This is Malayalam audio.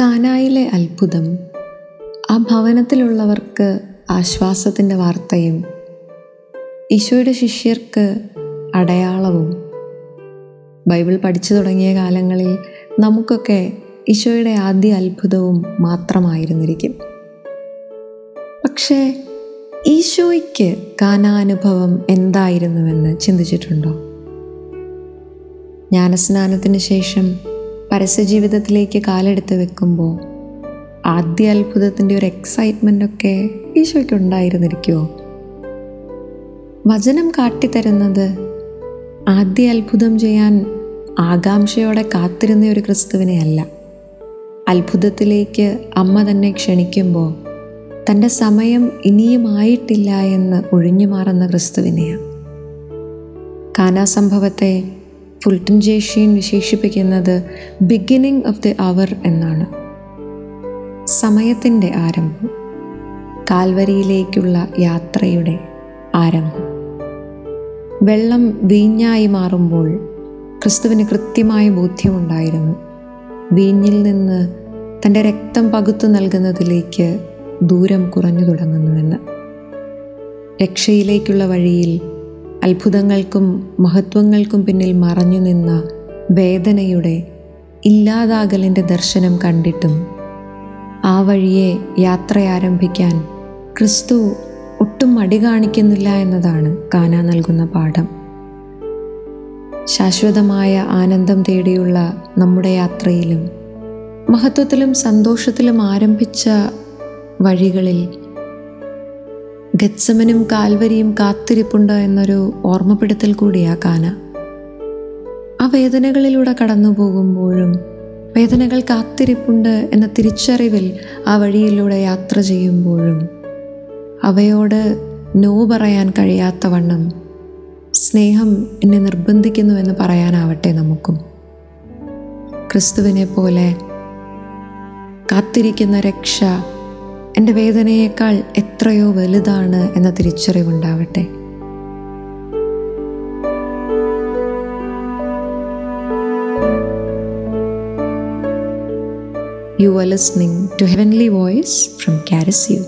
കാനായിലെ അത്ഭുതം. ആ ഭവനത്തിലുള്ളവർക്ക് ആശ്വാസത്തിന്റെ വാർത്തയും ഈശോയുടെ ശിഷ്യർക്ക് അടയാളവും. ബൈബിൾ പഠിച്ചു തുടങ്ങിയ കാലങ്ങളിൽ നമുക്കൊക്കെ ഈശോയുടെ ആദ്യ അത്ഭുതവും മാത്രമായിരുന്നിരിക്കും. പക്ഷേ ഈശോയ്ക്ക് കാനാനുഭവം എന്തായിരുന്നുവെന്ന് ചിന്തിച്ചിട്ടുണ്ടോ? ജ്ഞാനസ്നാനത്തിന് ശേഷം പരസ്യജീവിതത്തിലേക്ക് കാലെടുത്ത് വെക്കുമ്പോൾ ആദ്യ അത്ഭുതത്തിന്റെ ഒരു എക്സൈറ്റ്മെന്റ് ഒക്കെ ഈശോയ്ക്ക് ഉണ്ടായിരുന്നിരിക്കുമോ വചനം കാട്ടിത്തരുന്നത് ആദ്യ അത്ഭുതം ചെയ്യാൻ ആകാംക്ഷയോടെ കാത്തിരുന്ന ഒരു ക്രിസ്തുവിനെ അല്ല. അത്ഭുതത്തിലേക്ക് അമ്മ തന്നെ ക്ഷണിക്കുമ്പോൾ തന്റെ സമയം ഇനിയും ആയിട്ടില്ല എന്ന് ഒഴിഞ്ഞു മാറുന്ന ക്രിസ്തുവിനെയാണ്. കാനാസംഭവത്തെ ഫുൾട്ടൻ ജേഷ്യൻ വിശേഷിപ്പിക്കുന്നത് ബിഗിനിങ് ഓഫ് ദി അവർ എന്നാണ്. സമയത്തിന്റെ ആരംഭം കാൽവരിയിലേക്കുള്ള യാത്രയുടെ ആരംഭം. വെള്ളം വീഞ്ഞായി മാറുമ്പോൾ ക്രിസ്തുവിന് കൃത്യമായ ബോധ്യമുണ്ടായിരുന്നു. വീഞ്ഞിൽ നിന്ന് തന്റെ രക്തം പകുത്തു നൽകുന്നതിലേക്ക് ദൂരം കുറഞ്ഞു തുടങ്ങുന്നുവെന്ന്. രക്ഷയിലേക്കുള്ള വഴിയിൽ അത്ഭുതങ്ങൾക്കും മഹത്വങ്ങൾക്കും പിന്നിൽ മറഞ്ഞു നിന്ന വേദനയുടെ ഇല്ലാതാകലിന്റെ ദർശനം കണ്ടിട്ടും ആ വഴിയെ യാത്ര ആരംഭിക്കാൻ ക്രിസ്തു ഒട്ടും മടി കാണിക്കുന്നില്ല എന്നതാണ് കാന നൽകുന്ന പാഠം. ശാശ്വതമായ ആനന്ദം തേടിയുള്ള നമ്മുടെ യാത്രയിലും മഹത്വത്തിലും സന്തോഷത്തിലും ആരംഭിച്ച വഴികളിൽ ഗത്സമനും കാൽവരിയും കാത്തിരിപ്പുണ്ട് എന്നൊരു ഓർമ്മപ്പെടുത്തൽ കൂടിയാ കാന. ആ വേദനകളിലൂടെ കടന്നു പോകുമ്പോഴും വേദനകൾ കാത്തിരിപ്പുണ്ട് എന്ന തിരിച്ചറിവിൽ ആ വഴിയിലൂടെ യാത്ര ചെയ്യുമ്പോഴും അവയോട് നോ പറയാൻ കഴിയാത്ത വണ്ണം സ്നേഹം എന്നെ നിർബന്ധിക്കുന്നു എന്ന് പറയാനാവട്ടെ നമുക്കും. ക്രിസ്തുവിനെ പോലെ കാത്തിരിക്കുന്ന രക്ഷ എന്റെ വേദനയേക്കാൾ എത്രയോ വലുതാണ് എന്ന തിരിച്ചറിവുണ്ടാവട്ടെ. You are listening to heavenly voice from കാരസ് U